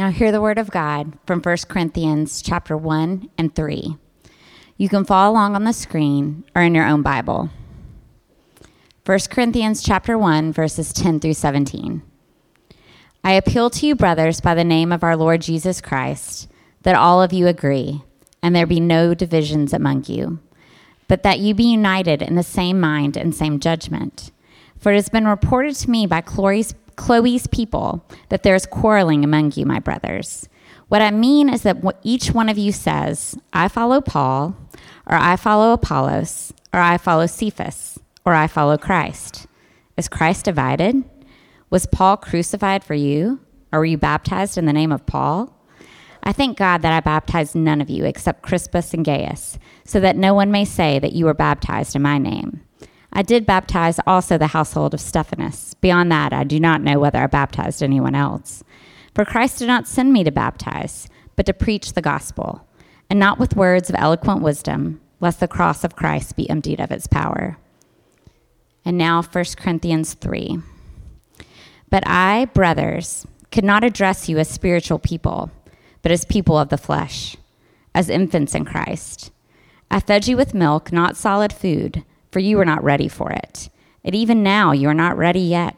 Now hear the word of God from 1 Corinthians chapter 1 and 3. You can follow along on the screen or in your own Bible. 1 Corinthians chapter 1 verses 10 through 17. I appeal to you brothers by the name of our Lord Jesus Christ that all of you agree and there be no divisions among you, but that you be united in the same mind and same judgment. For it has been reported to me by Chloe's, Chloe's people that there is quarreling among you, my brothers. What I mean is that each one of you says, I follow Paul, or I follow Apollos, or I follow Cephas, or I follow Christ. Is Christ divided? Was Paul crucified for you? Or were you baptized in the name of Paul? I thank God that I baptized none of you except Crispus and Gaius, so that no one may say that you were baptized in my name. I did baptize also the household of Stephanus. Beyond that, I do not know whether I baptized anyone else. For Christ did not send me to baptize, but to preach the gospel, and not with words of eloquent wisdom, lest the cross of Christ be emptied of its power. And now 1 Corinthians 3. But I, brothers, could not address you as spiritual people but as people of the flesh, as infants in Christ. I fed you with milk, not solid food, for you were not ready for it. And even now you are not ready yet,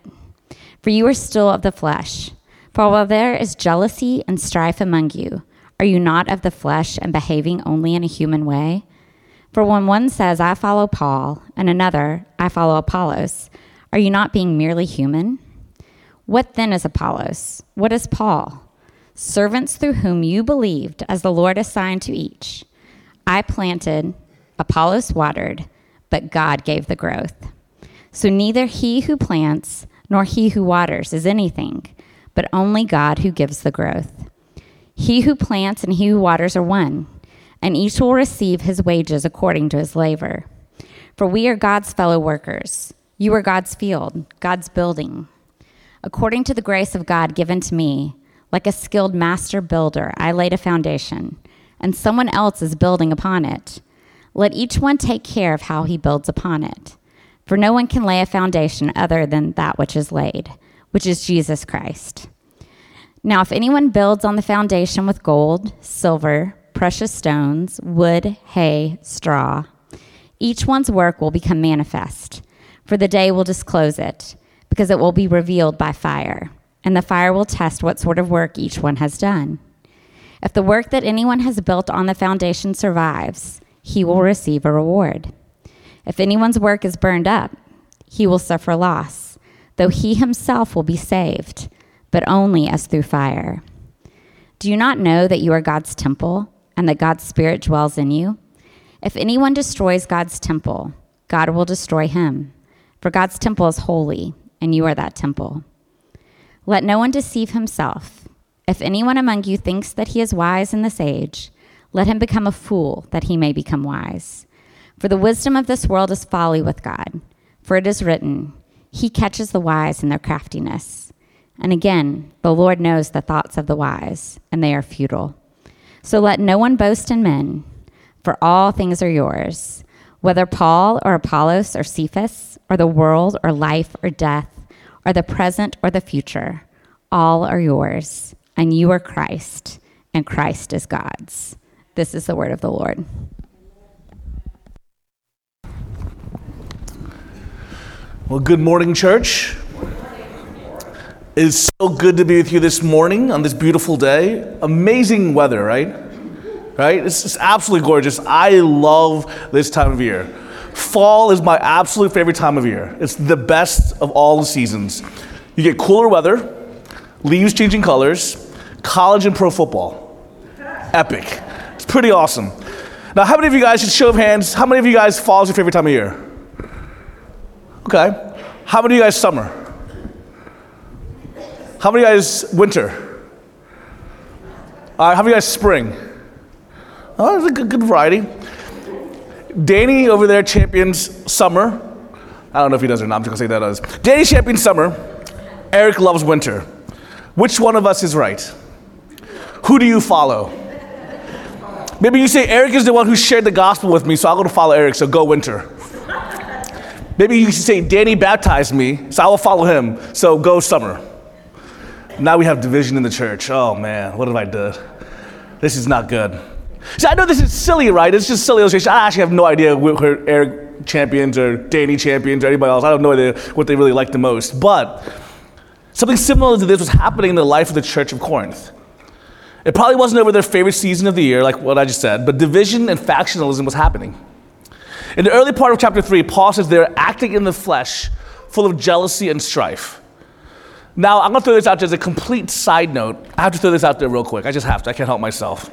for you are still of the flesh. For while there is jealousy and strife among you, are you not of the flesh and behaving only in a human way? For when one says, I follow Paul, and another, I follow Apollos, are you not being merely human? What then is Apollos? What is Paul? servants through whom you believed, as the Lord assigned to each. I planted, Apollos watered, but God gave the growth. So neither he who plants nor he who waters is anything, but only God who gives the growth. He who plants and he who waters are one, and each will receive his wages according to his labor. For we are God's fellow workers. You are God's field, God's building. According to the grace of God given to me, like a skilled master builder, I laid a foundation, and someone else is building upon it. Let each one take care of how he builds upon it. For no one can lay a foundation other than that which is laid, which is Jesus Christ. Now, if anyone builds on the foundation with gold, silver, precious stones, wood, hay, straw, each one's work will become manifest, for the day will disclose it, because it will be revealed by fire and the fire will test what sort of work each one has done. If the work that anyone has built on the foundation survives, he will receive a reward. If anyone's work is burned up, he will suffer loss, though he himself will be saved, but only as through fire. Do you not know that you are God's temple and that God's Spirit dwells in you? If anyone destroys God's temple, God will destroy him. For God's temple is holy, and you are that temple. Let no one deceive himself. If anyone among you thinks that he is wise in this age, let him become a fool that he may become wise. For the wisdom of this world is folly with God. For it is written, He catches the wise in their craftiness. And again, the Lord knows the thoughts of the wise, and they are futile. So let no one boast in men, for all things are yours, whether Paul or Apollos or Cephas, or the world or life or death or the present or the future, all are yours, and you are Christ, and Christ is God's. This is the word of the Lord. Well, good morning, church. It is so good to be with you this morning on this beautiful day. Amazing weather, right? Right? It's just absolutely gorgeous. I love this time of year. Fall is my absolute favorite time of year. It's the best of all the seasons. You get cooler weather, leaves changing colors, college and pro football. Epic. Pretty awesome. Now, how many of you guys, just show of hands, how many of you guys fall is your favorite time of year? Okay. How many of you guys summer? How many of you guys winter? All right, how many of you guys spring? Oh, it's a good, good variety. Danny over there champions summer. I don't know if he does or not. I'm just gonna say that does. Danny champions summer. Eric loves winter. Which one of us is right? Who do you follow? Maybe you say Eric is the one who shared the gospel with me, so I'll go to follow Eric. So go winter. Maybe you say Danny baptized me, so I will follow him. So go summer. Now we have division in the church. Oh man, what have I done? This is not good. See, I know this is silly, right? It's just silly illustration. I actually have no idea who Eric champions or Danny champions or anybody else. I don't know what they really like the most. But something similar to this was happening in the life of the church of Corinth. It probably wasn't over their favorite season of the year, like what I just said, but division and factionalism was happening. In the early part of chapter 3, Paul says they're acting in the flesh, full of jealousy and strife. Now, I'm going to throw this out there as a complete side note. I have to throw this out there real quick. I just have to. I can't help myself.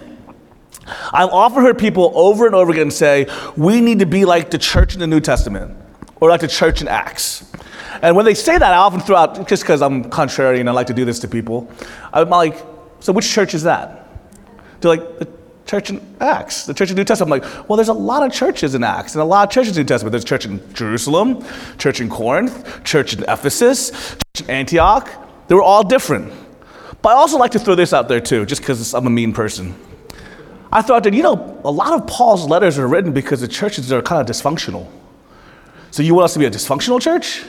I've often heard people over and over again say, we need to be like the church in the New Testament or like the church in Acts. And when they say that, I often throw out, just because I'm contrary and I like to do this to people, I'm like, so which church is that? They're like, the church in Acts, the church in New Testament. I'm like, well, there's a lot of churches in Acts and a lot of churches in New Testament. There's church in Jerusalem, church in Corinth, church in Ephesus, church in Antioch. They were all different. But I also like to throw this out there too, just because I'm a mean person. I thought that, you know, a lot of Paul's letters are written because the churches are kind of dysfunctional. So you want us to be a dysfunctional church?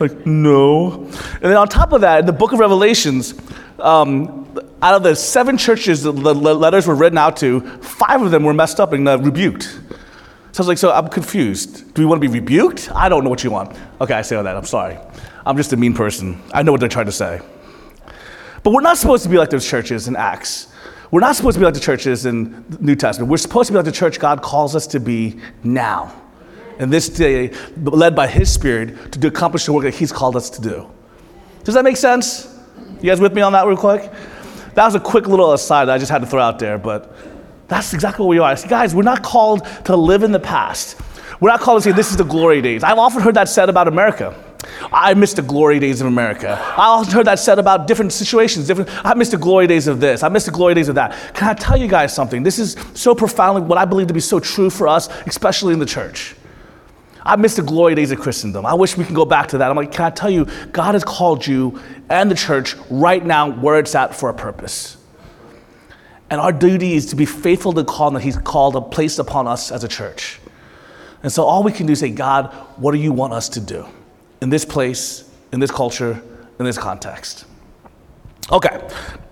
Like, no. And then on top of that, in the book of Revelations, um, out of the seven churches the letters were written out to, five of them were messed up and uh, rebuked. So I was like, so I'm confused. Do we want to be rebuked? I don't know what you want. Okay, I say all that. I'm sorry. I'm just a mean person. I know what they're trying to say. But we're not supposed to be like those churches in Acts. We're not supposed to be like the churches in the New Testament. We're supposed to be like the church God calls us to be now. In this day, led by His Spirit to accomplish the work that He's called us to do. Does that make sense? You guys with me on that real quick? That was a quick little aside that I just had to throw out there, but that's exactly what we are. Guys, we're not called to live in the past. We're not called to say this is the glory days. I've often heard that said about America. I miss the glory days of America. I also heard that said about different situations. Different, I miss the glory days of this. I miss the glory days of that. Can I tell you guys something? This is so profoundly what I believe to be so true for us, especially in the church. I miss the glory days of Christendom. I wish we can go back to that. I'm like, can I tell you, God has called you and the church right now where it's at for a purpose. And our duty is to be faithful to the call that He's called, a place upon us as a church. And so all we can do is say, God, what do you want us to do? in this place, in this culture, in this context. Okay,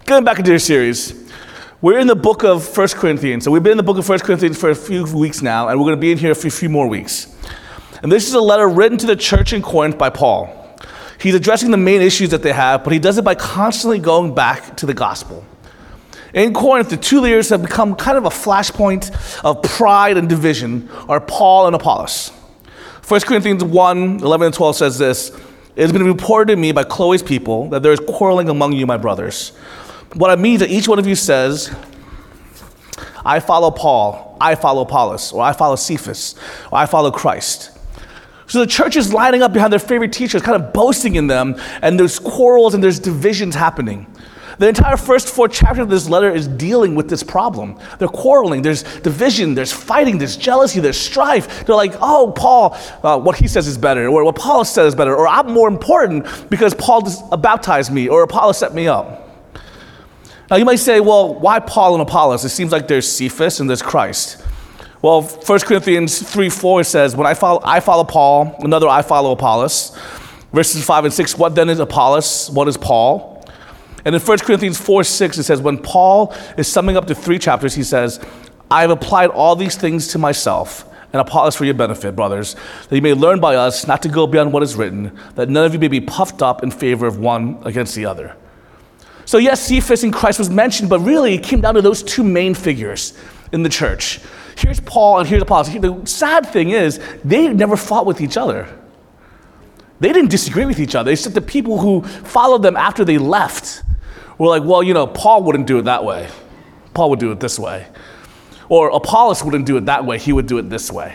going back into your series. We're in the book of First Corinthians. So we've been in the book of First Corinthians for a few weeks now, and we're going to be in here for a few more weeks. And this is a letter written to the church in Corinth by Paul. He's addressing the main issues that they have, but he does it by constantly going back to the gospel. In Corinth, the two leaders have become kind of a flashpoint of pride and division are Paul and Apollos. 1 Corinthians 1 11 and 12 says this It has been reported to me by Chloe's people that there is quarreling among you, my brothers. What I mean is that each one of you says, I follow Paul, I follow Apollos, or I follow Cephas, or I follow Christ. So the church is lining up behind their favorite teachers, kind of boasting in them, and there's quarrels and there's divisions happening. The entire first four chapters of this letter is dealing with this problem. They're quarreling, there's division, there's fighting, there's jealousy, there's strife. They're like, oh, Paul, uh, what he says is better, or what Paul says is better, or I'm more important because Paul baptized me, or Apollos set me up. Now you might say, well, why Paul and Apollos? It seems like there's Cephas and there's Christ. Well, 1 Corinthians 3 4 says, When I follow, I follow Paul, another I follow Apollos. Verses 5 and 6, what then is Apollos? What is Paul? And in 1 Corinthians 4 6, it says, when Paul is summing up the three chapters, he says, I have applied all these things to myself and Apollos for your benefit, brothers, that you may learn by us not to go beyond what is written, that none of you may be puffed up in favor of one against the other. So, yes, Cephas and Christ was mentioned, but really it came down to those two main figures in the church. Here's Paul and here's Apollos. The sad thing is, they never fought with each other. They didn't disagree with each other. It's just the people who followed them after they left we're like, well, you know, Paul wouldn't do it that way. Paul would do it this way. Or Apollos wouldn't do it that way, he would do it this way.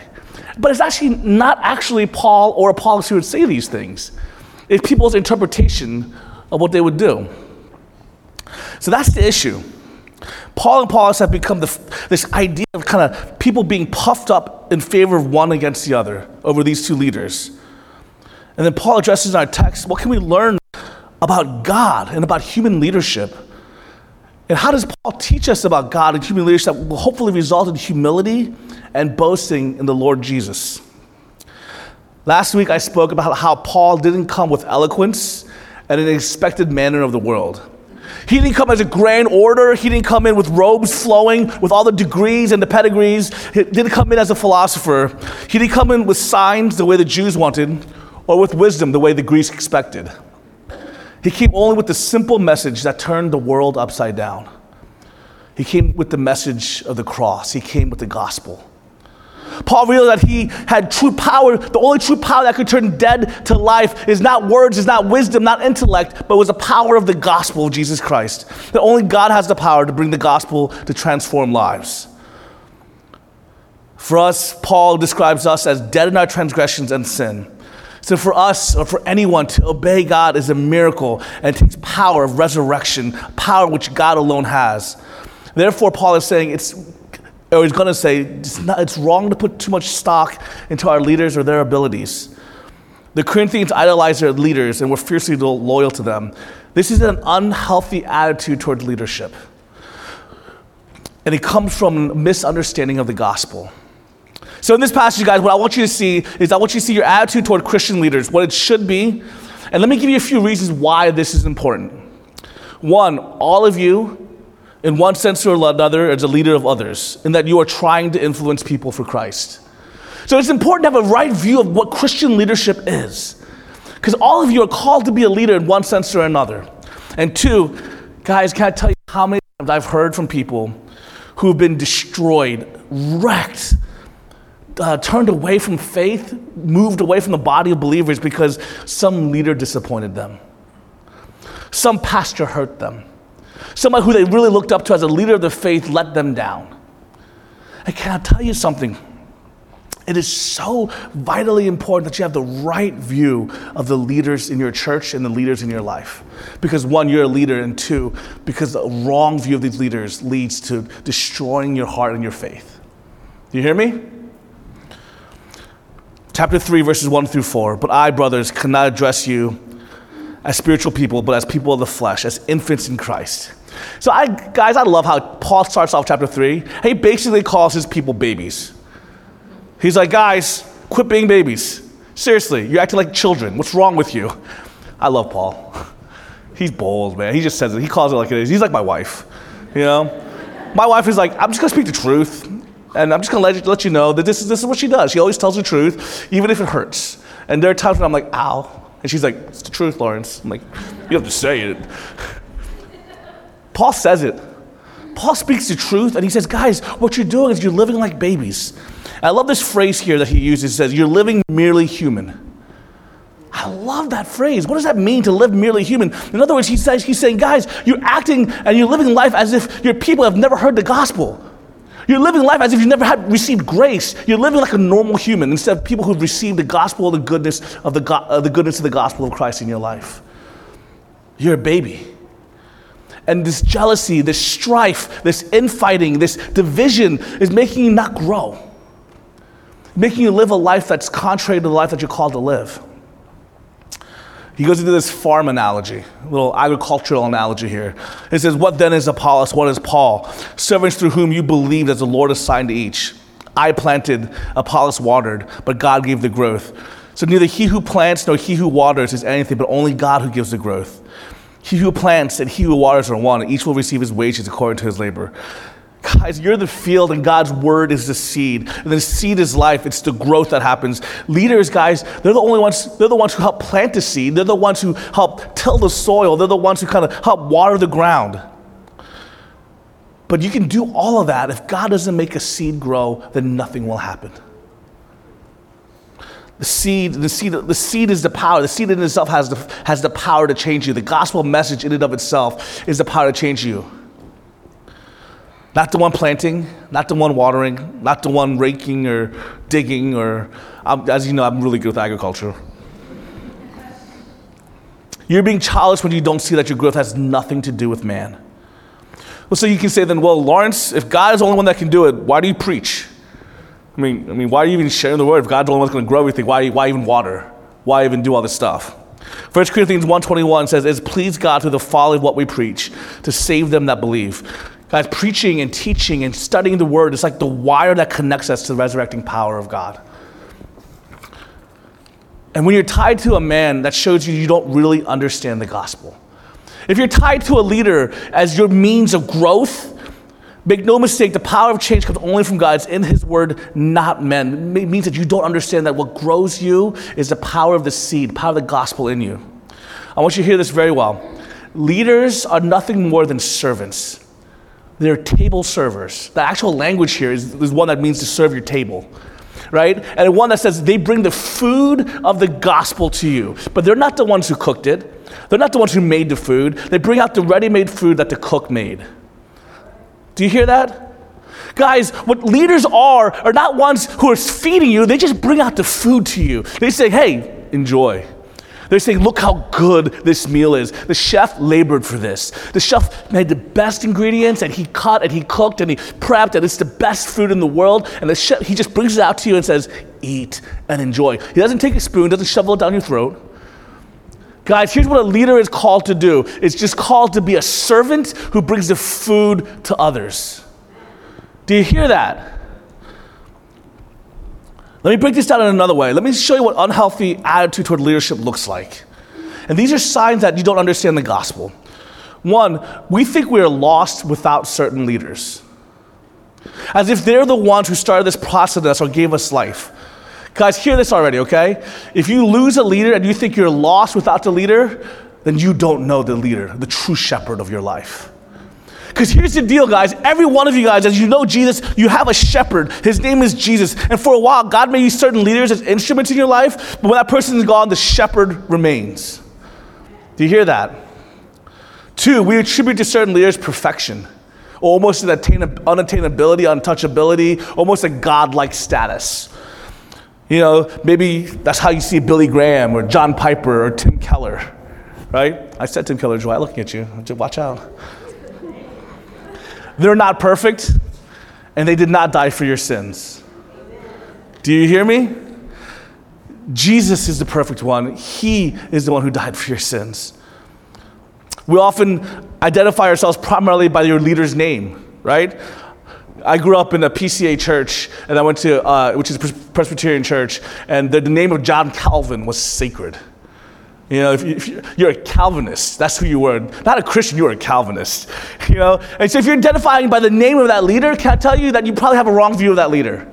But it's actually not actually Paul or Apollos who would say these things. It's people's interpretation of what they would do. So that's the issue. Paul and Apollos have become the, this idea of kind of people being puffed up in favor of one against the other over these two leaders. And then Paul addresses in our text what can we learn about God and about human leadership. And how does Paul teach us about God and human leadership that will hopefully result in humility and boasting in the Lord Jesus? Last week I spoke about how Paul didn't come with eloquence and an expected manner of the world. He didn't come as a grand order. He didn't come in with robes flowing, with all the degrees and the pedigrees. He didn't come in as a philosopher. He didn't come in with signs the way the Jews wanted, or with wisdom the way the Greeks expected. He came only with the simple message that turned the world upside down. He came with the message of the cross, he came with the gospel. Paul realized that he had true power. The only true power that could turn dead to life is not words, is not wisdom, not intellect, but was the power of the gospel of Jesus Christ. That only God has the power to bring the gospel to transform lives. For us, Paul describes us as dead in our transgressions and sin. So, for us or for anyone to obey God is a miracle and takes power of resurrection, power which God alone has. Therefore, Paul is saying it's or he's going to say it's, not, it's wrong to put too much stock into our leaders or their abilities. The Corinthians idolize their leaders and were fiercely loyal to them. This is an unhealthy attitude toward leadership. And it comes from misunderstanding of the gospel. So, in this passage, guys, what I want you to see is I want you to see your attitude toward Christian leaders, what it should be. And let me give you a few reasons why this is important. One, all of you in one sense or another, as a leader of others, in that you are trying to influence people for Christ. So it's important to have a right view of what Christian leadership is. Because all of you are called to be a leader in one sense or another. And two, guys, can I tell you how many times I've heard from people who've been destroyed, wrecked, uh, turned away from faith, moved away from the body of believers because some leader disappointed them, some pastor hurt them Somebody who they really looked up to as a leader of the faith let them down. And can I tell you something? It is so vitally important that you have the right view of the leaders in your church and the leaders in your life. Because one, you're a leader, and two, because the wrong view of these leaders leads to destroying your heart and your faith. Do you hear me? Chapter 3, verses 1 through 4. But I, brothers, cannot address you as spiritual people, but as people of the flesh, as infants in Christ. So, I, guys, I love how Paul starts off chapter 3. He basically calls his people babies. He's like, guys, quit being babies. Seriously, you're acting like children. What's wrong with you? I love Paul. He's bold, man. He just says it. He calls it like it is. He's like my wife, you know? My wife is like, I'm just gonna speak the truth, and I'm just gonna let you, let you know that this is, this is what she does. She always tells the truth, even if it hurts. And there are times when I'm like, ow. And she's like, it's the truth, Lawrence. I'm like, you have to say it. Paul says it. Paul speaks the truth and he says, guys, what you're doing is you're living like babies. I love this phrase here that he uses. He says, you're living merely human. I love that phrase. What does that mean to live merely human? In other words, he says, he's saying, guys, you're acting and you're living life as if your people have never heard the gospel. You're living life as if you've never had received grace. You're living like a normal human instead of people who've received the gospel, the goodness of the, go- uh, the goodness of the gospel of Christ in your life. You're a baby and this jealousy, this strife, this infighting, this division is making you not grow, making you live a life that's contrary to the life that you're called to live. He goes into this farm analogy, a little agricultural analogy here. It says, What then is Apollos? What is Paul? Servants through whom you believed as the Lord assigned to each. I planted, Apollos watered, but God gave the growth. So neither he who plants nor he who waters is anything, but only God who gives the growth. He who plants and he who waters are one, and each will receive his wages according to his labor. Guys, you're the field and God's word is the seed. And the seed is life. It's the growth that happens. Leaders, guys, they're the only ones, they're the ones who help plant the seed. They're the ones who help till the soil. They're the ones who kind of help water the ground. But you can do all of that. If God doesn't make a seed grow, then nothing will happen. The seed, the seed, the seed is the power. The seed in itself has the, has the power to change you. The gospel message in and of itself is the power to change you. Not the one planting, not the one watering, not the one raking or digging, or um, as you know, I'm really good with agriculture. You're being childish when you don't see that your growth has nothing to do with man. Well, so you can say then, well, Lawrence, if God is the only one that can do it, why do you preach? I mean, I mean, why are you even sharing the word if God's the only one that's going to grow everything? Why, why even water? Why even do all this stuff? 1 Corinthians 1.21 says, It's pleased God through the folly of what we preach to save them that believe. Guys, preaching and teaching and studying the word is like the wire that connects us to the resurrecting power of God. And when you're tied to a man, that shows you you don't really understand the gospel. If you're tied to a leader as your means of growth, make no mistake, the power of change comes only from God. It's in His Word, not men. It means that you don't understand that what grows you is the power of the seed, power of the gospel in you. I want you to hear this very well. Leaders are nothing more than servants. They're table servers. The actual language here is, is one that means to serve your table right? And one that says they bring the food of the gospel to you. But they're not the ones who cooked it, they're not the ones who made the food. They bring out the ready made food that the cook made. Do you hear that? Guys, what leaders are are not ones who are feeding you, they just bring out the food to you. They say, hey, enjoy. They're saying, look how good this meal is. The chef labored for this. The chef made the best ingredients and he cut and he cooked and he prepped and it's the best food in the world. And the chef, he just brings it out to you and says, eat and enjoy. He doesn't take a spoon, doesn't shovel it down your throat. Guys, here's what a leader is called to do. It's just called to be a servant who brings the food to others. Do you hear that? Let me break this down in another way. Let me show you what unhealthy attitude toward leadership looks like. And these are signs that you don't understand the gospel. One, we think we are lost without certain leaders, as if they're the ones who started this process or gave us life. Guys, hear this already, okay? If you lose a leader and you think you're lost without the leader, then you don't know the leader, the true shepherd of your life. Because here's the deal, guys. Every one of you guys, as you know Jesus, you have a shepherd. His name is Jesus. And for a while, God may use certain leaders as instruments in your life, but when that person is gone, the shepherd remains. Do you hear that? Two, we attribute to certain leaders perfection, or almost an unattainability, untouchability, almost a godlike status. You know, maybe that's how you see Billy Graham or John Piper or Tim Keller, right? I said Tim Keller, Joy, looking at you. Watch out. They're not perfect, and they did not die for your sins. Do you hear me? Jesus is the perfect one. He is the one who died for your sins. We often identify ourselves primarily by your leader's name, right? I grew up in a PCA church, and I went to, uh, which is a Presbyterian church, and the, the name of John Calvin was sacred. You know, if, you, are a Calvinist, that's who you were. Not a Christian, you were a Calvinist. You know, and so if you're identifying by the name of that leader, can I tell you that you probably have a wrong view of that leader?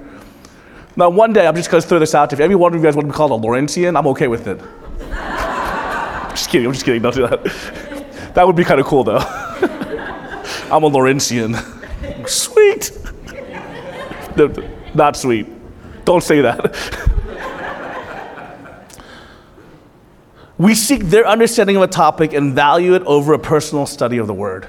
Now, one day, I'm just going to throw this out. If every one of you guys want to be called a Laurentian, I'm okay with it. just kidding. I'm just kidding. Don't do that. That would be kind of cool, though. I'm a Laurentian. Sweet. No, not sweet. Don't say that. We seek their understanding of a topic and value it over a personal study of the word.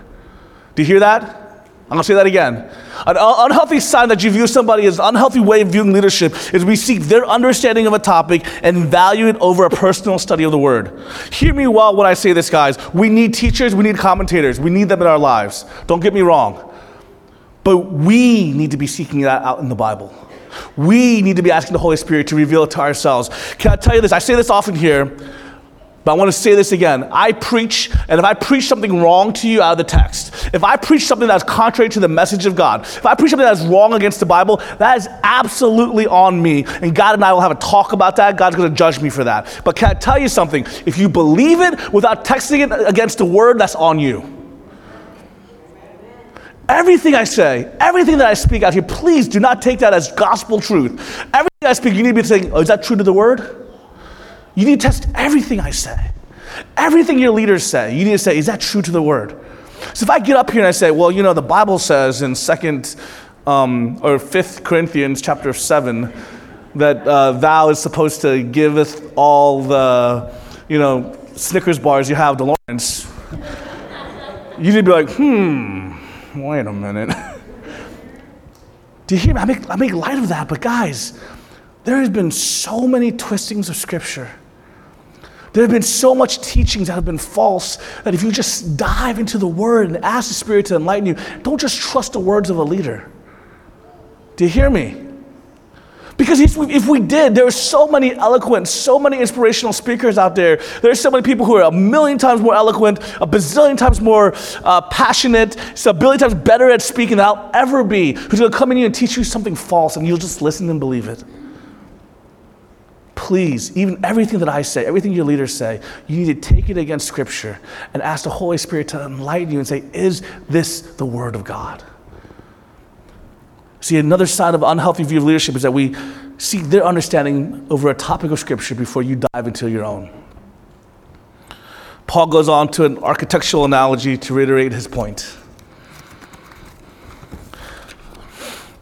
Do you hear that? I'm to say that again. An unhealthy sign that you view somebody as an unhealthy way of viewing leadership is we seek their understanding of a topic and value it over a personal study of the word. Hear me well when I say this, guys. We need teachers, we need commentators, we need them in our lives. Don't get me wrong. But we need to be seeking that out in the Bible. We need to be asking the Holy Spirit to reveal it to ourselves. Can I tell you this? I say this often here. But I want to say this again. I preach, and if I preach something wrong to you out of the text, if I preach something that's contrary to the message of God, if I preach something that's wrong against the Bible, that is absolutely on me. And God and I will have a talk about that. God's going to judge me for that. But can I tell you something? If you believe it without texting it against the word, that's on you. Everything I say, everything that I speak out here, please do not take that as gospel truth. Everything I speak, you need to be saying, oh, is that true to the word? You need to test everything I say. Everything your leaders say, you need to say, is that true to the word? So if I get up here and I say, well, you know, the Bible says in second um, or fifth Corinthians chapter seven that uh, thou is supposed to giveth all the, you know, Snickers bars you have to Lawrence. you need to be like, hmm, wait a minute. Do you hear me? I make, I make light of that, but guys, there has been so many twistings of Scripture there have been so much teachings that have been false that if you just dive into the Word and ask the Spirit to enlighten you, don't just trust the words of a leader. Do you hear me? Because if we, did, there are so many eloquent, so many inspirational speakers out there. There are so many people who are a million times more eloquent, a bazillion times more uh, passionate, a billion times better at speaking than I'll ever be, who's going to come in here and teach you something false and you'll just listen and believe it. Please, even everything that I say, everything your leaders say, you need to take it against Scripture and ask the Holy Spirit to enlighten you and say, is this the Word of God? See, another sign of unhealthy view of leadership is that we seek their understanding over a topic of Scripture before you dive into your own. Paul goes on to an architectural analogy to reiterate his point.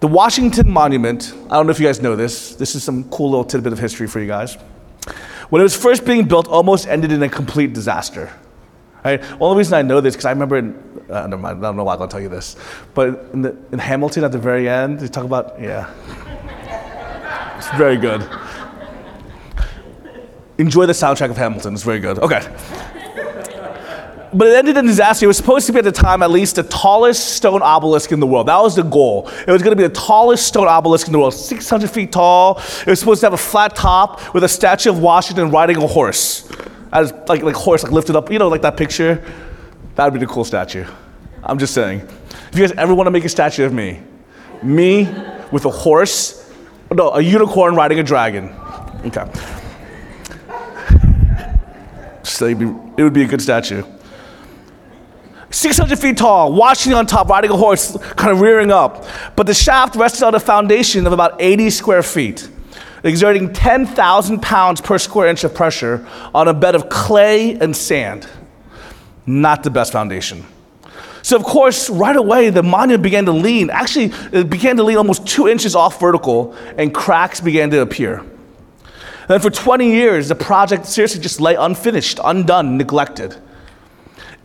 The Washington Monument, I don't know if you guys know this, this is some cool little tidbit of history for you guys. When it was first being built, almost ended in a complete disaster. Right? Only reason I know this because I remember, in, uh, never mind, I don't know why I'm going to tell you this, but in, the, in Hamilton at the very end, they talk about, yeah. It's very good. Enjoy the soundtrack of Hamilton, it's very good. Okay but it ended in disaster. It was supposed to be at the time at least the tallest stone obelisk in the world. That was the goal. It was going to be the tallest stone obelisk in the world, 600 feet tall. It was supposed to have a flat top with a statue of Washington riding a horse, as like like horse like lifted up. You know, like that picture. That would be the cool statue. I'm just saying. If you guys ever want to make a statue of me, me with a horse, no, a unicorn riding a dragon. Okay. So it would be a good statue. 600 feet tall, Washington on top, riding a horse, kind of rearing up. But the shaft rested on a foundation of about 80 square feet, exerting 10,000 pounds per square inch of pressure on a bed of clay and sand. Not the best foundation. So, of course, right away, the monument began to lean. Actually, it began to lean almost two inches off vertical, and cracks began to appear. And for 20 years, the project seriously just lay unfinished, undone, neglected.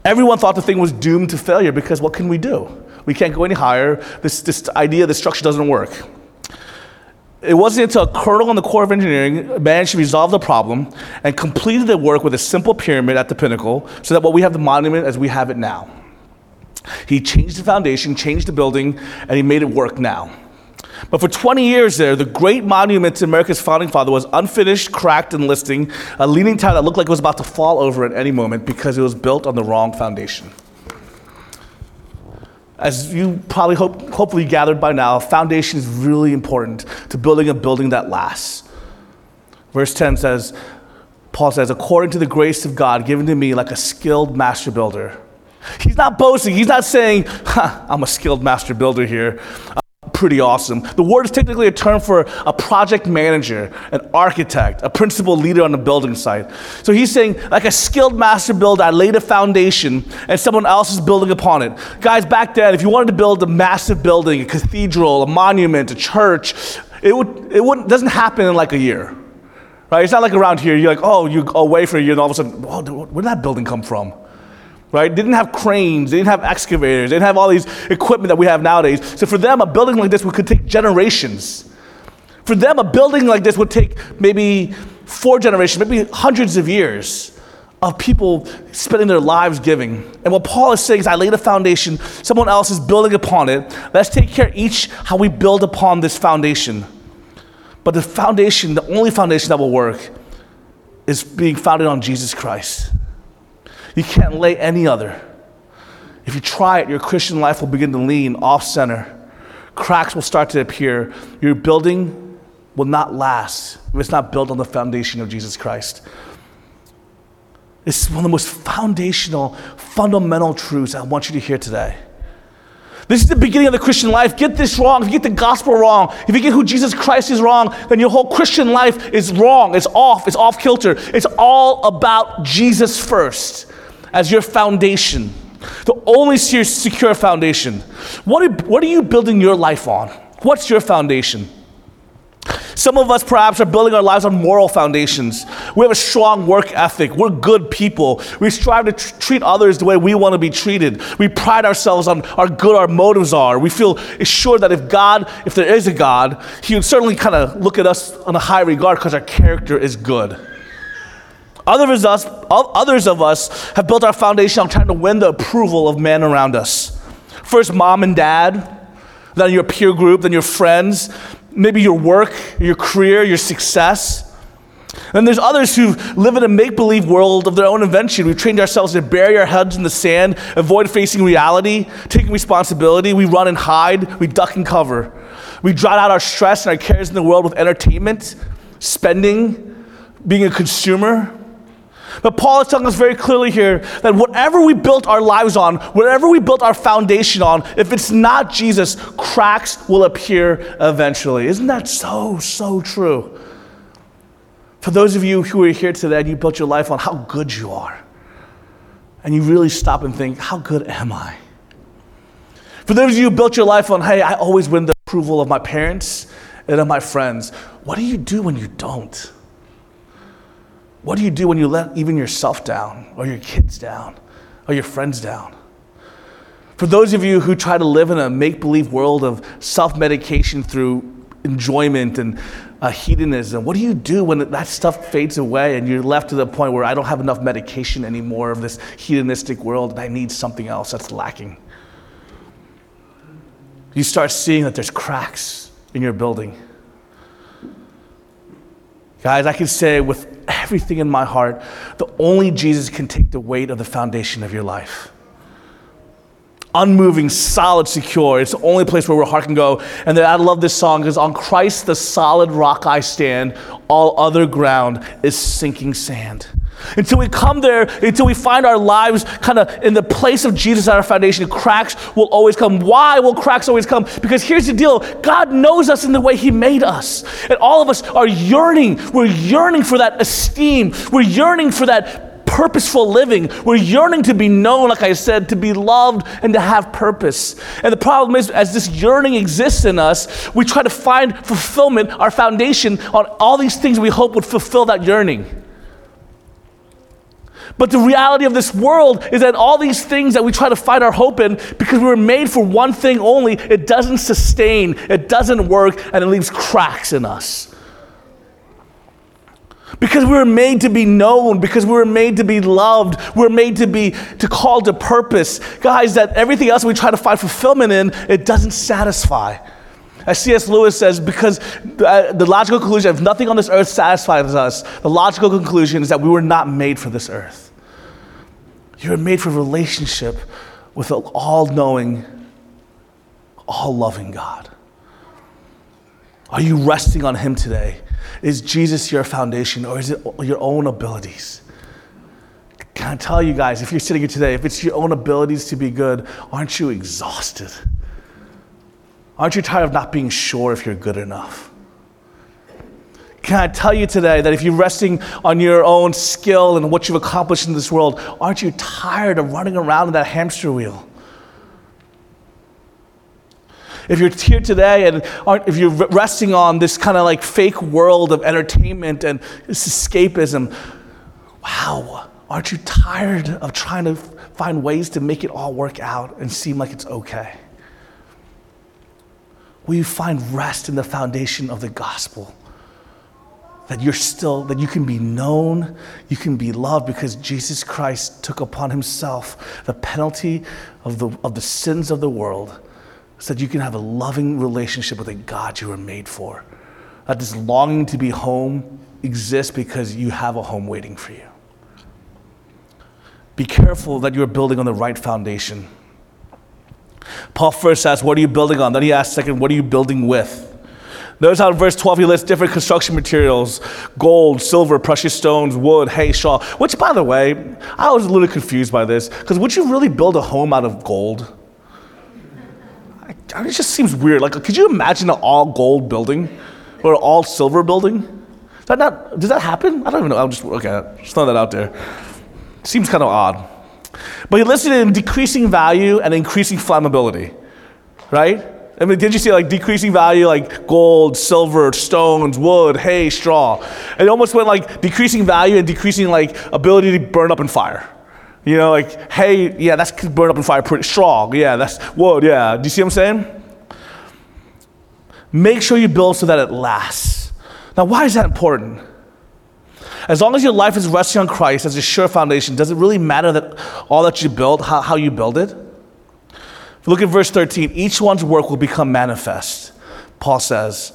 Everyone thought the thing was doomed to failure because what can we do? We can't go any higher. This, this idea, this structure doesn't work. It wasn't until a colonel in the Corps of Engineering managed to resolve the problem and completed the work with a simple pyramid at the pinnacle so that what we have the monument as we have it now. He changed the foundation, changed the building, and he made it work now. But for 20 years there, the great monument to America's founding father was unfinished, cracked, and listing, a leaning tower that looked like it was about to fall over at any moment because it was built on the wrong foundation. As you probably hope, hopefully gathered by now, foundation is really important to building a building that lasts. Verse 10 says, Paul says, according to the grace of God given to me like a skilled master builder. He's not boasting. He's not saying, I'm a skilled master builder here pretty awesome. The word is technically a term for a project manager, an architect, a principal leader on a building site. So he's saying, like a skilled master builder, I laid a foundation and someone else is building upon it. Guys, back then, if you wanted to build a massive building, a cathedral, a monument, a church, it, would, it wouldn't, doesn't happen in like a year. Right? It's not like around here, you're like, oh, you go away for a year, and all of a sudden, where did that building come from? Right? They didn't have cranes, they didn't have excavators, they didn't have all these equipment that we have nowadays. So for them, a building like this would, could take generations. For them, a building like this would take maybe four generations, maybe hundreds of years of people spending their lives giving. And what Paul is saying is, I laid a foundation, someone else is building upon it. Let's take care each how we build upon this foundation. But the foundation, the only foundation that will work, is being founded on Jesus Christ. You can't lay any other. If you try it, your Christian life will begin to lean off center. Cracks will start to appear. Your building will not last if it's not built on the foundation of Jesus Christ. This is one of the most foundational, fundamental truths I want you to hear today. This is the beginning of the Christian life. Get this wrong. If you get the gospel wrong, if you get who Jesus Christ is wrong, then your whole Christian life is wrong. It's off. It's off kilter. It's all about Jesus first as your foundation, the only secure foundation. What are, what are you building your life on? What's your foundation? Some of us perhaps are building our lives on moral foundations. We have a strong work ethic. We're good people. We strive to tr- treat others the way we want to be treated. We pride ourselves on how good our motives are. We feel assured that if God, if there is a God, He would certainly kind of look at us on a high regard because our character is good. Others of, us, others of us have built our foundation on trying to win the approval of men around us. First, mom and dad, then your peer group, then your friends, maybe your work, your career, your success. And there's others who live in a make believe world of their own invention. We've trained ourselves to bury our heads in the sand, avoid facing reality, taking responsibility. We run and hide, we duck and cover. We drown out our stress and our cares in the world with entertainment, spending, being a consumer. But Paul is telling us very clearly here that whatever we built our lives on, whatever we built our foundation on, if it's not Jesus, cracks will appear eventually. Isn't that so, so true? For those of you who are here today and you built your life on how good you are, and you really stop and think, how good am I? For those of you who built your life on, hey, I always win the approval of my parents and of my friends, what do you do when you don't? What do you do when you let even yourself down, or your kids down, or your friends down? For those of you who try to live in a make believe world of self medication through enjoyment and uh, hedonism, what do you do when that stuff fades away and you're left to the point where I don't have enough medication anymore of this hedonistic world and I need something else that's lacking? You start seeing that there's cracks in your building. Guys, I can say with everything in my heart, the only Jesus can take the weight of the foundation of your life. Unmoving, solid, secure. It's the only place where our heart can go. And then I love this song because on Christ, the solid rock I stand, all other ground is sinking sand. Until we come there, until we find our lives kind of in the place of Jesus at our foundation, cracks will always come. Why will cracks always come? Because here's the deal God knows us in the way He made us. And all of us are yearning. We're yearning for that esteem. We're yearning for that purposeful living. We're yearning to be known, like I said, to be loved and to have purpose. And the problem is, as this yearning exists in us, we try to find fulfillment, our foundation, on all these things we hope would fulfill that yearning. But the reality of this world is that all these things that we try to find our hope in, because we were made for one thing only, it doesn't sustain, it doesn't work, and it leaves cracks in us. Because we were made to be known, because we were made to be loved, we we're made to be to call to purpose. Guys, that everything else we try to find fulfillment in, it doesn't satisfy. As C.S. Lewis says, because the, the logical conclusion, if nothing on this earth satisfies us, the logical conclusion is that we were not made for this earth. You are made for relationship with an all knowing, all loving God. Are you resting on Him today? Is Jesus your foundation or is it your own abilities? Can I tell you guys, if you're sitting here today, if it's your own abilities to be good, aren't you exhausted? Aren't you tired of not being sure if you're good enough? Can I tell you today that if you're resting on your own skill and what you've accomplished in this world, aren't you tired of running around in that hamster wheel? If you're here today and if you're resting on this kind of like fake world of entertainment and this escapism, wow, aren't you tired of trying to find ways to make it all work out and seem like it's okay? Will you find rest in the foundation of the gospel? That you're still, that you can be known, you can be loved because Jesus Christ took upon himself the penalty of the, of the sins of the world so that you can have a loving relationship with a God you were made for. That this longing to be home exists because you have a home waiting for you. Be careful that you're building on the right foundation. Paul first asks, What are you building on? Then he asks, second, What are you building with? Notice how in verse 12 he lists different construction materials gold, silver, precious stones, wood, hay, straw. Which, by the way, I was a little confused by this because would you really build a home out of gold? it just seems weird. Like, could you imagine an all gold building or an all silver building? Is that not, does that happen? I don't even know. I'm just, okay, just throw that out there. Seems kind of odd. But he listed in decreasing value and increasing flammability, right? I mean, did you see like decreasing value, like gold, silver, stones, wood, hay, straw? It almost went like decreasing value and decreasing like ability to burn up in fire. You know, like hay, yeah, that's burn up in fire pretty strong. Yeah, that's wood. Yeah, do you see what I'm saying? Make sure you build so that it lasts. Now, why is that important? As long as your life is resting on Christ as a sure foundation, does it really matter that all that you build, how, how you build it? Look at verse 13, each one's work will become manifest, Paul says.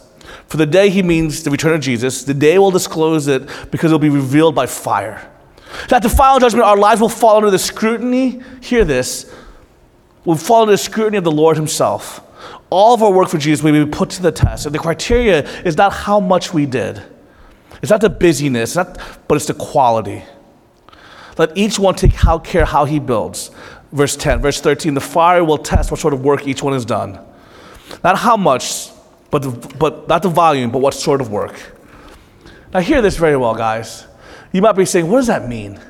For the day he means the return of Jesus, the day will disclose it because it will be revealed by fire. That the final judgment, our lives will fall under the scrutiny, hear this, will fall under the scrutiny of the Lord Himself. All of our work for Jesus will be put to the test. And the criteria is not how much we did, it's not the busyness, not, but it's the quality. Let each one take how, care how he builds. Verse 10, verse 13 the fire will test what sort of work each one has done. Not how much, but, the, but not the volume, but what sort of work. Now, hear this very well, guys. You might be saying, what does that mean?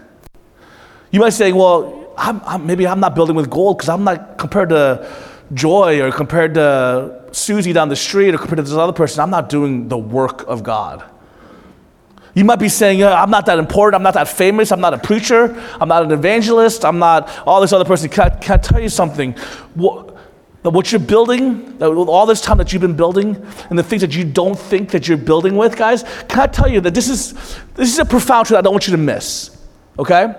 You might be saying, well, I'm, I'm, maybe I'm not building with gold because I'm not compared to Joy or compared to Susie down the street or compared to this other person, I'm not doing the work of God. You might be saying, yeah, I'm not that important, I'm not that famous, I'm not a preacher, I'm not an evangelist, I'm not all this other person. Can I, can I tell you something? What, what you're building, all this time that you've been building, and the things that you don't think that you're building with, guys, can I tell you that this is, this is a profound truth I don't want you to miss, okay?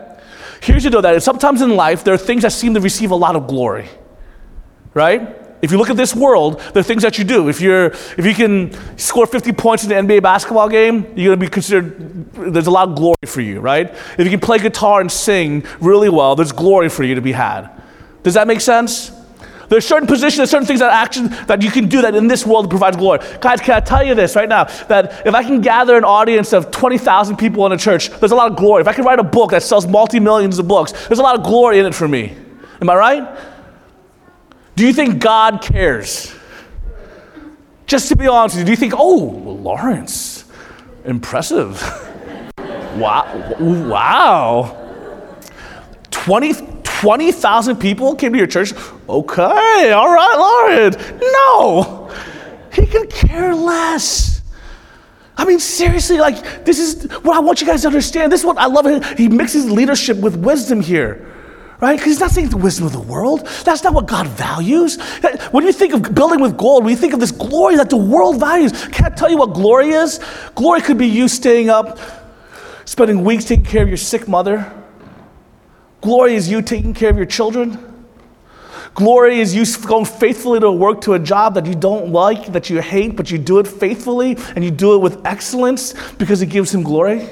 Here's you know that sometimes in life, there are things that seem to receive a lot of glory right? If you look at this world, the things that you do. If you're, if you can score 50 points in the NBA basketball game, you're going to be considered. There's a lot of glory for you, right? If you can play guitar and sing really well, there's glory for you to be had. Does that make sense? There's certain positions, there's certain things that action that you can do that in this world provides glory. Guys, can I tell you this right now? That if I can gather an audience of 20,000 people in a church, there's a lot of glory. If I can write a book that sells multi millions of books, there's a lot of glory in it for me. Am I right? Do you think God cares? Just to be honest with you, do you think, oh, Lawrence, impressive. wow. Wow. 20,000 20, people came to your church? Okay, all right, Lawrence. No, he can care less. I mean, seriously, like, this is what I want you guys to understand. This is what I love. He mixes leadership with wisdom here right? Because he's not the wisdom of the world. That's not what God values. When you think of building with gold, when you think of this glory that the world values, can I tell you what glory is? Glory could be you staying up, spending weeks taking care of your sick mother. Glory is you taking care of your children. Glory is you going faithfully to work to a job that you don't like, that you hate, but you do it faithfully and you do it with excellence because it gives him glory.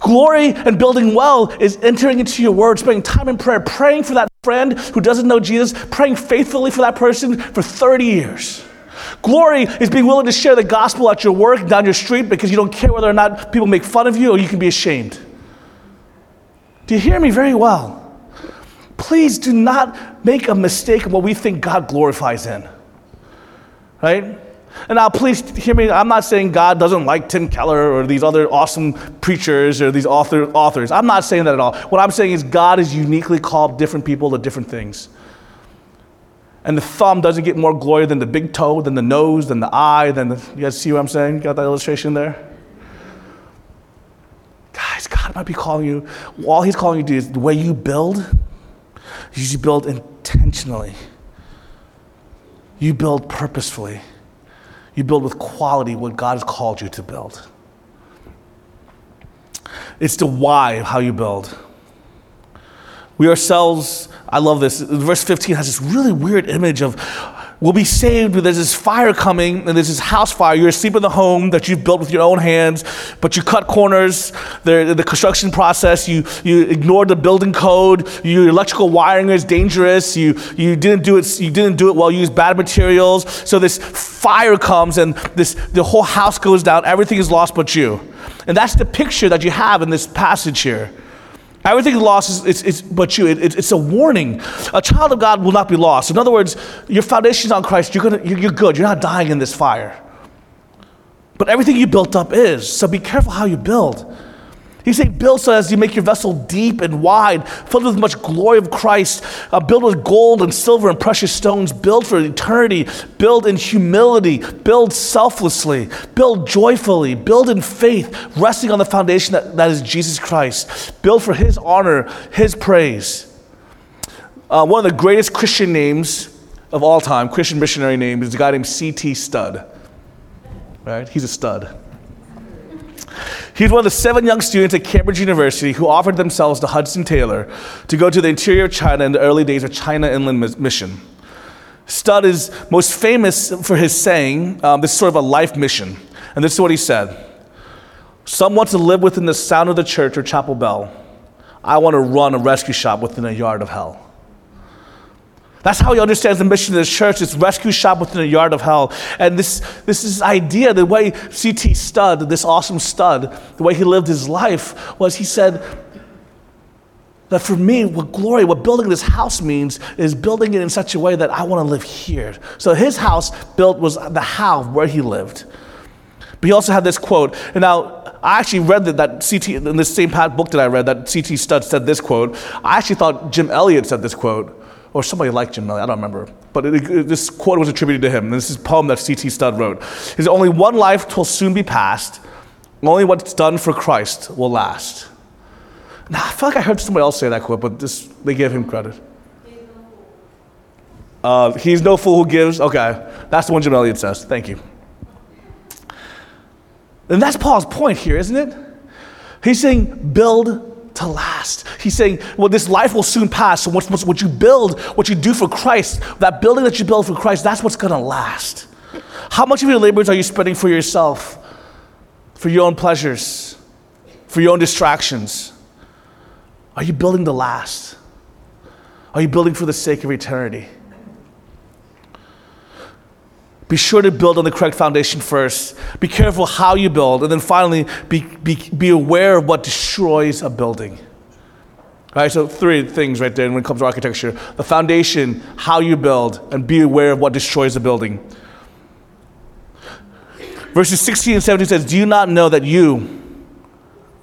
Glory and building well is entering into your word, spending time in prayer, praying for that friend who doesn't know Jesus, praying faithfully for that person for 30 years. Glory is being willing to share the gospel at your work, down your street, because you don't care whether or not people make fun of you or you can be ashamed. Do you hear me very well? Please do not make a mistake of what we think God glorifies in. Right? And now, please hear me. I'm not saying God doesn't like Tim Keller or these other awesome preachers or these author, authors. I'm not saying that at all. What I'm saying is God has uniquely called different people to different things. And the thumb doesn't get more glory than the big toe, than the nose, than the eye, than the. You guys see what I'm saying? Got that illustration there? Guys, God might be calling you. All He's calling you to do is the way you build, you build intentionally, you build purposefully. You build with quality what God has called you to build. It's the why of how you build. We ourselves, I love this. Verse 15 has this really weird image of will be saved, there's this fire coming, and there's this house fire. You're asleep in the home that you've built with your own hands, but you cut corners, the, the construction process, you, you ignored the building code, your electrical wiring is dangerous, you, you, didn't do it, you didn't do it well, you used bad materials. So this fire comes, and this, the whole house goes down, everything is lost but you. And that's the picture that you have in this passage here. Everything lost is it's, it's but you. It, it, it's a warning. A child of God will not be lost. In other words, your foundation is on Christ. You're, gonna, you're good. You're not dying in this fire. But everything you built up is. So be careful how you build. Saying, build so as you make your vessel deep and wide, filled with much glory of Christ, uh, build with gold and silver and precious stones, build for eternity, build in humility, build selflessly, build joyfully, build in faith, resting on the foundation that, that is Jesus Christ, build for His honor, His praise. Uh, one of the greatest Christian names of all time, Christian missionary name, is a guy named C.T. Studd. Right? He's a stud. He's one of the seven young students at Cambridge University who offered themselves to Hudson Taylor to go to the interior of China in the early days of China Inland Mission. Studd is most famous for his saying, um, this is sort of a life mission. And this is what he said Some want to live within the sound of the church or chapel bell. I want to run a rescue shop within a yard of hell. That's how he understands the mission of the church. It's rescue shop within a yard of hell. And this, this is idea, the way C.T. Studd, this awesome stud, the way he lived his life was he said that for me, what glory, what building this house means is building it in such a way that I want to live here. So his house built was the how where he lived. But he also had this quote. And now, I actually read that, that CT, in this same book that I read, that C.T. Studd said this quote. I actually thought Jim Elliot said this quote or somebody like Jim I don't remember. But it, it, this quote was attributed to him. This is a poem that C.T. Studd wrote. Said, Only one life will soon be past, only what's done for Christ will last. Now, I feel like I heard somebody else say that quote, but this, they gave him credit. Uh, he's no fool who gives. Okay, that's the one Jim Elliot says. Thank you. And that's Paul's point here, isn't it? He's saying, build to last. He's saying, well, this life will soon pass. So what, what you build, what you do for Christ, that building that you build for Christ, that's what's going to last. How much of your labors are you spending for yourself, for your own pleasures, for your own distractions? Are you building to last? Are you building for the sake of eternity? Be sure to build on the correct foundation first. Be careful how you build. And then finally, be, be, be aware of what destroys a building. All right, so three things right there when it comes to architecture the foundation, how you build, and be aware of what destroys a building. Verses 16 and 17 says, Do you not know that you,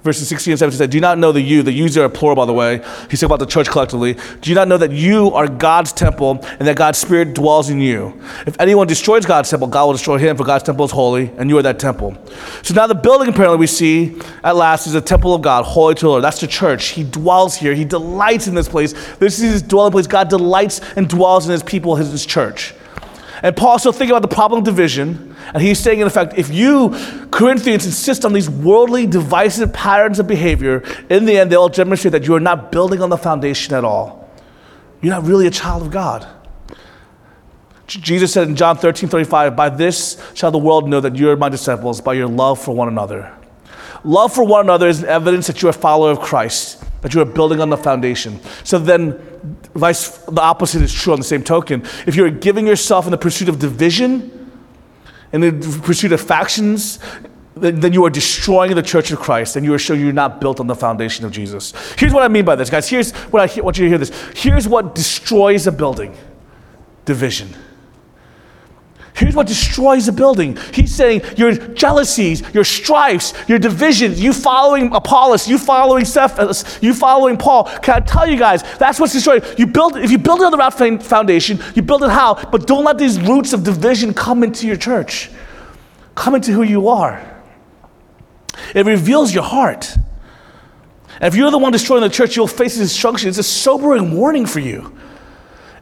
verses 16 and 17 said, Do you not know the you, the yous are plural, by the way, he's talking about the church collectively, do you not know that you are God's temple and that God's Spirit dwells in you? If anyone destroys God's temple, God will destroy him, for God's temple is holy, and you are that temple. So now the building, apparently, we see at last is a temple of God, holy to the Lord. That's the church. He dwells here, He delights in this place. This is His dwelling place. God delights and dwells in His people, His, his church. And Paul still thinking about the problem of division, and he's saying, in effect, if you, Corinthians, insist on these worldly, divisive patterns of behavior, in the end, they'll demonstrate that you are not building on the foundation at all. You're not really a child of God. Jesus said in John 13 35, By this shall the world know that you are my disciples, by your love for one another. Love for one another is an evidence that you're a follower of Christ, that you are building on the foundation. So then, vice the opposite is true on the same token. If you're giving yourself in the pursuit of division, in the pursuit of factions, then you are destroying the church of Christ and you are showing you're not built on the foundation of Jesus. Here's what I mean by this, guys. Here's what I want you to hear this. Here's what destroys a building division. Here's what destroys a building. He's saying your jealousies, your strifes, your divisions, you following Apollos, you following Cephas, you following Paul. Can I tell you guys, that's what's destroying. You build, if you build it on the right foundation, you build it how? But don't let these roots of division come into your church, come into who you are. It reveals your heart. And if you're the one destroying the church, you'll face this destruction. It's a sobering warning for you.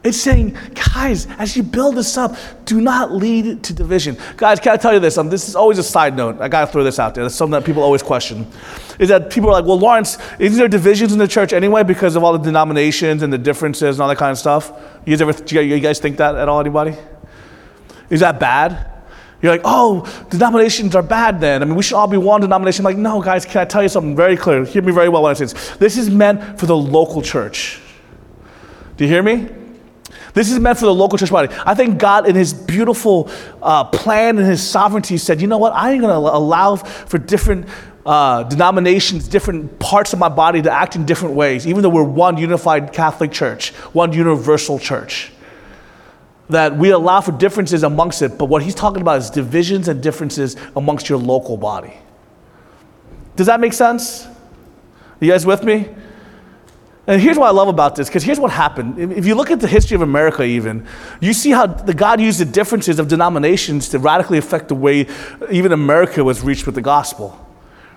It's saying, guys, as you build this up, do not lead to division. Guys, can I tell you this? Um, this is always a side note. I got to throw this out there. That's something that people always question. Is that people are like, well, Lawrence, isn't there divisions in the church anyway because of all the denominations and the differences and all that kind of stuff? You guys ever, do you guys think that at all, anybody? Is that bad? You're like, oh, denominations are bad then. I mean, we should all be one denomination. I'm like, no, guys, can I tell you something very clear? Hear me very well when I say this. This is meant for the local church. Do you hear me? This is meant for the local church body. I think God, in His beautiful uh, plan and His sovereignty, said, you know what? I ain't going to allow for different uh, denominations, different parts of my body to act in different ways, even though we're one unified Catholic church, one universal church. That we allow for differences amongst it, but what He's talking about is divisions and differences amongst your local body. Does that make sense? Are you guys with me? And here's what I love about this, because here's what happened. If you look at the history of America, even, you see how the God used the differences of denominations to radically affect the way even America was reached with the gospel.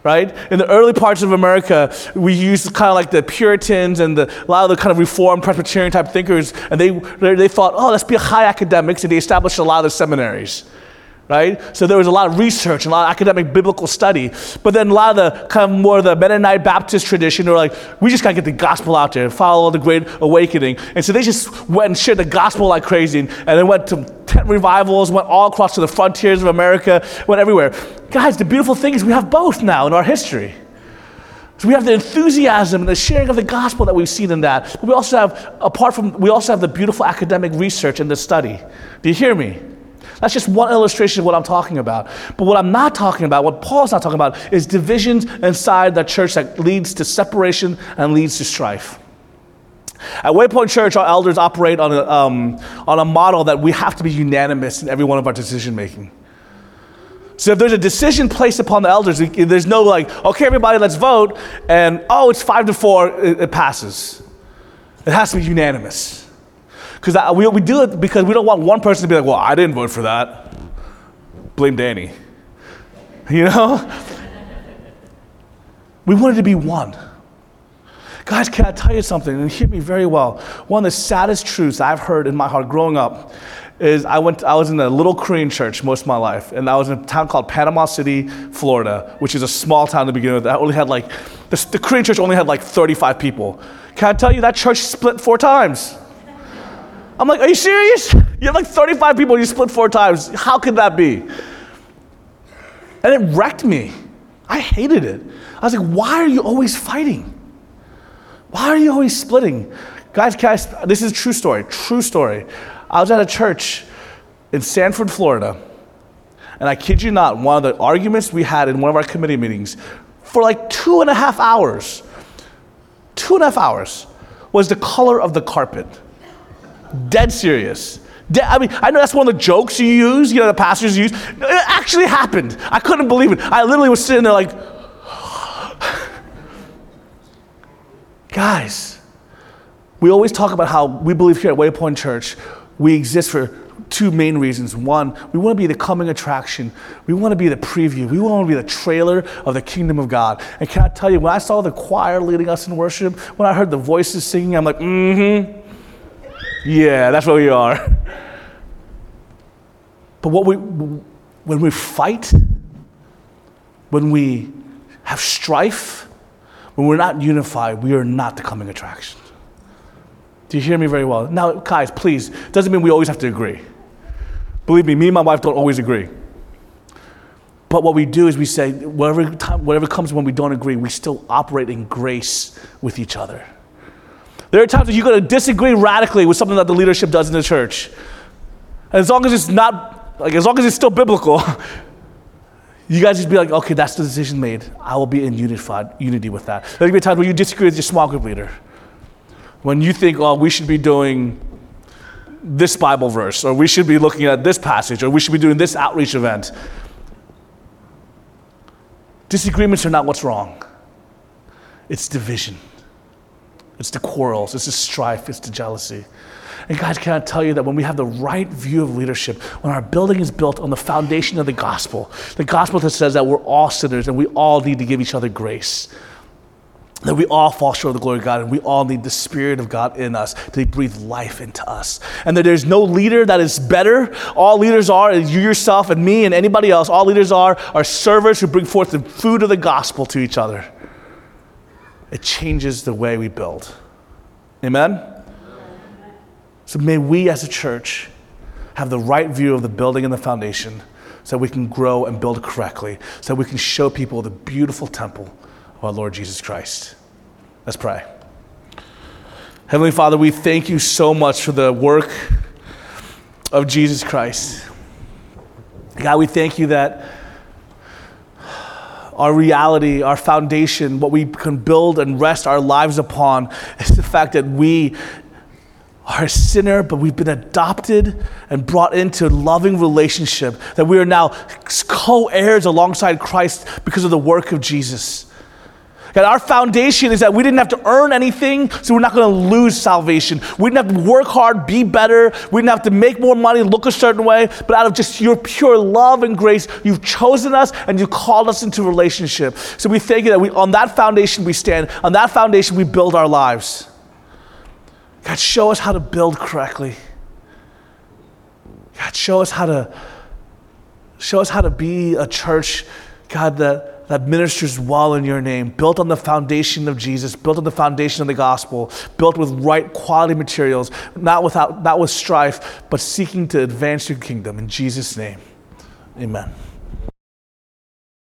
Right? In the early parts of America, we used kind of like the Puritans and the, a lot of the kind of Reformed Presbyterian type thinkers, and they, they thought, oh, let's be high academics, and they established a lot of the seminaries right? So there was a lot of research and a lot of academic biblical study. But then a lot of the kind of more of the Mennonite Baptist tradition, they're like, we just gotta get the gospel out there and follow the Great Awakening. And so they just went and shared the gospel like crazy. And, and they went to tent revivals, went all across to the frontiers of America, went everywhere. Guys, the beautiful thing is we have both now in our history. So we have the enthusiasm and the sharing of the gospel that we've seen in that. But we also have, apart from, we also have the beautiful academic research and the study. Do you hear me? That's just one illustration of what I'm talking about. But what I'm not talking about, what Paul's not talking about, is divisions inside the church that leads to separation and leads to strife. At Waypoint Church, our elders operate on a, um, on a model that we have to be unanimous in every one of our decision making. So if there's a decision placed upon the elders, there's no like, okay, everybody, let's vote, and oh, it's five to four, it, it passes. It has to be unanimous. Because we, we do it because we don't want one person to be like, well, I didn't vote for that. Blame Danny. You know? we wanted to be one. Guys, can I tell you something? And hear me very well. One of the saddest truths I've heard in my heart growing up is I went. I was in a little Korean church most of my life, and I was in a town called Panama City, Florida, which is a small town to begin with. I only had like the, the Korean church only had like 35 people. Can I tell you that church split four times? I'm like, are you serious? You have like 35 people, you split four times. How could that be? And it wrecked me. I hated it. I was like, why are you always fighting? Why are you always splitting? Guys, guys, this is a true story, true story. I was at a church in Sanford, Florida, and I kid you not, one of the arguments we had in one of our committee meetings for like two and a half hours, two and a half hours, was the color of the carpet. Dead serious. I mean, I know that's one of the jokes you use, you know, the pastors use. It actually happened. I couldn't believe it. I literally was sitting there like, guys, we always talk about how we believe here at Waypoint Church, we exist for two main reasons. One, we want to be the coming attraction. We want to be the preview. We want to be the trailer of the kingdom of God. And can I tell you, when I saw the choir leading us in worship, when I heard the voices singing, I'm like, mm hmm. Yeah, that's what we are. But what we, when we fight, when we have strife, when we're not unified, we are not the coming attraction. Do you hear me very well? Now, guys, please, doesn't mean we always have to agree. Believe me, me and my wife don't always agree. But what we do is we say, whatever, time, whatever comes when we don't agree, we still operate in grace with each other. There are times when you're going to disagree radically with something that the leadership does in the church. As long as it's not, like, as long as it's still biblical, you guys just be like, okay, that's the decision made. I will be in unified unity with that. There'll be times when you disagree with your small group leader. When you think, oh, we should be doing this Bible verse, or we should be looking at this passage, or we should be doing this outreach event. Disagreements are not what's wrong, it's division. It's the quarrels, it's the strife, it's the jealousy. And guys, can I tell you that when we have the right view of leadership, when our building is built on the foundation of the gospel, the gospel that says that we're all sinners and we all need to give each other grace, that we all fall short of the glory of God and we all need the Spirit of God in us to breathe life into us. And that there's no leader that is better. All leaders are, you yourself and me and anybody else, all leaders are, are servers who bring forth the food of the gospel to each other it changes the way we build. Amen? So may we as a church have the right view of the building and the foundation so we can grow and build correctly, so we can show people the beautiful temple of our Lord Jesus Christ. Let's pray. Heavenly Father, we thank you so much for the work of Jesus Christ. God, we thank you that our reality, our foundation, what we can build and rest our lives upon is the fact that we are a sinner, but we've been adopted and brought into a loving relationship, that we are now co heirs alongside Christ because of the work of Jesus. God, our foundation is that we didn't have to earn anything, so we're not going to lose salvation. We didn't have to work hard, be better. We didn't have to make more money, look a certain way. But out of just your pure love and grace, you've chosen us and you called us into relationship. So we thank you that we, on that foundation we stand. On that foundation we build our lives. God, show us how to build correctly. God, show us how to Show us how to be a church, God, that, that ministers well in your name, built on the foundation of Jesus, built on the foundation of the gospel, built with right quality materials, not, without, not with strife, but seeking to advance your kingdom. In Jesus' name, amen.